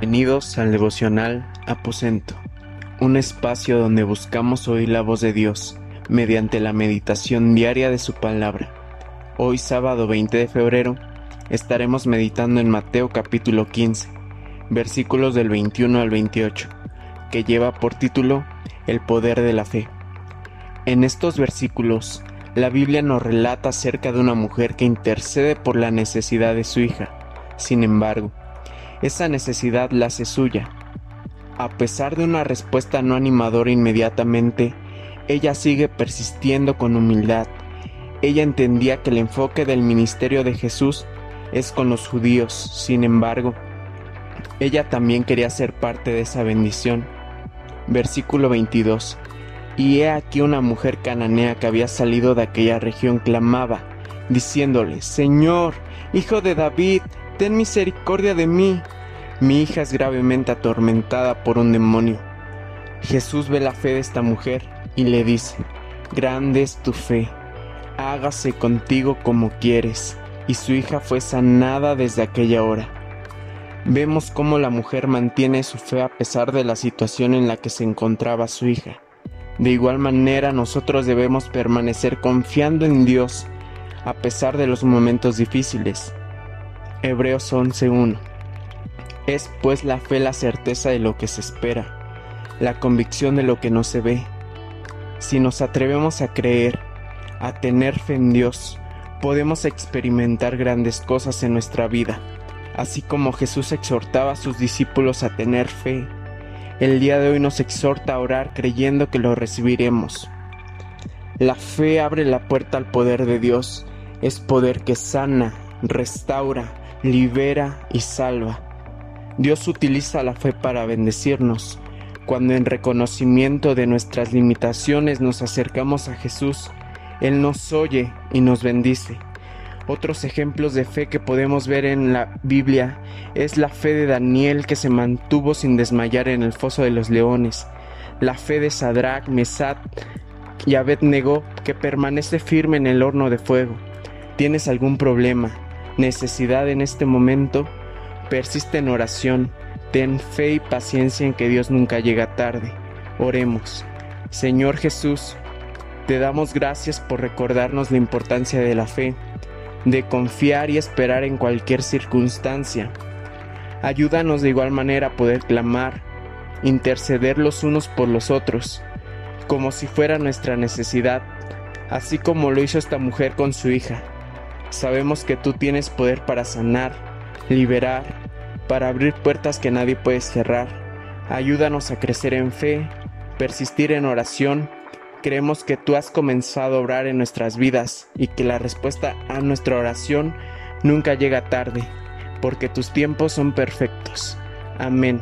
Bienvenidos al devocional Aposento, un espacio donde buscamos oír la voz de Dios mediante la meditación diaria de su palabra. Hoy sábado 20 de febrero estaremos meditando en Mateo capítulo 15, versículos del 21 al 28, que lleva por título El poder de la fe. En estos versículos, la Biblia nos relata acerca de una mujer que intercede por la necesidad de su hija. Sin embargo, esa necesidad la hace suya. A pesar de una respuesta no animadora inmediatamente, ella sigue persistiendo con humildad. Ella entendía que el enfoque del ministerio de Jesús es con los judíos, sin embargo, ella también quería ser parte de esa bendición. Versículo 22. Y he aquí una mujer cananea que había salido de aquella región clamaba, diciéndole, Señor, hijo de David, ten misericordia de mí. Mi hija es gravemente atormentada por un demonio. Jesús ve la fe de esta mujer y le dice, Grande es tu fe, hágase contigo como quieres. Y su hija fue sanada desde aquella hora. Vemos cómo la mujer mantiene su fe a pesar de la situación en la que se encontraba su hija. De igual manera nosotros debemos permanecer confiando en Dios a pesar de los momentos difíciles. Hebreos 11.1 Es pues la fe la certeza de lo que se espera, la convicción de lo que no se ve. Si nos atrevemos a creer, a tener fe en Dios, podemos experimentar grandes cosas en nuestra vida, así como Jesús exhortaba a sus discípulos a tener fe. El día de hoy nos exhorta a orar creyendo que lo recibiremos. La fe abre la puerta al poder de Dios, es poder que sana, restaura, libera y salva. Dios utiliza la fe para bendecirnos. Cuando en reconocimiento de nuestras limitaciones nos acercamos a Jesús, Él nos oye y nos bendice. Otros ejemplos de fe que podemos ver en la Biblia es la fe de Daniel que se mantuvo sin desmayar en el foso de los leones, la fe de Sadrach, Mesat y Abednego que permanece firme en el horno de fuego. ¿Tienes algún problema? Necesidad en este momento, persiste en oración, ten fe y paciencia en que Dios nunca llega tarde. Oremos. Señor Jesús, te damos gracias por recordarnos la importancia de la fe, de confiar y esperar en cualquier circunstancia. Ayúdanos de igual manera a poder clamar, interceder los unos por los otros, como si fuera nuestra necesidad, así como lo hizo esta mujer con su hija. Sabemos que tú tienes poder para sanar, liberar, para abrir puertas que nadie puede cerrar. Ayúdanos a crecer en fe, persistir en oración. Creemos que tú has comenzado a obrar en nuestras vidas y que la respuesta a nuestra oración nunca llega tarde, porque tus tiempos son perfectos. Amén.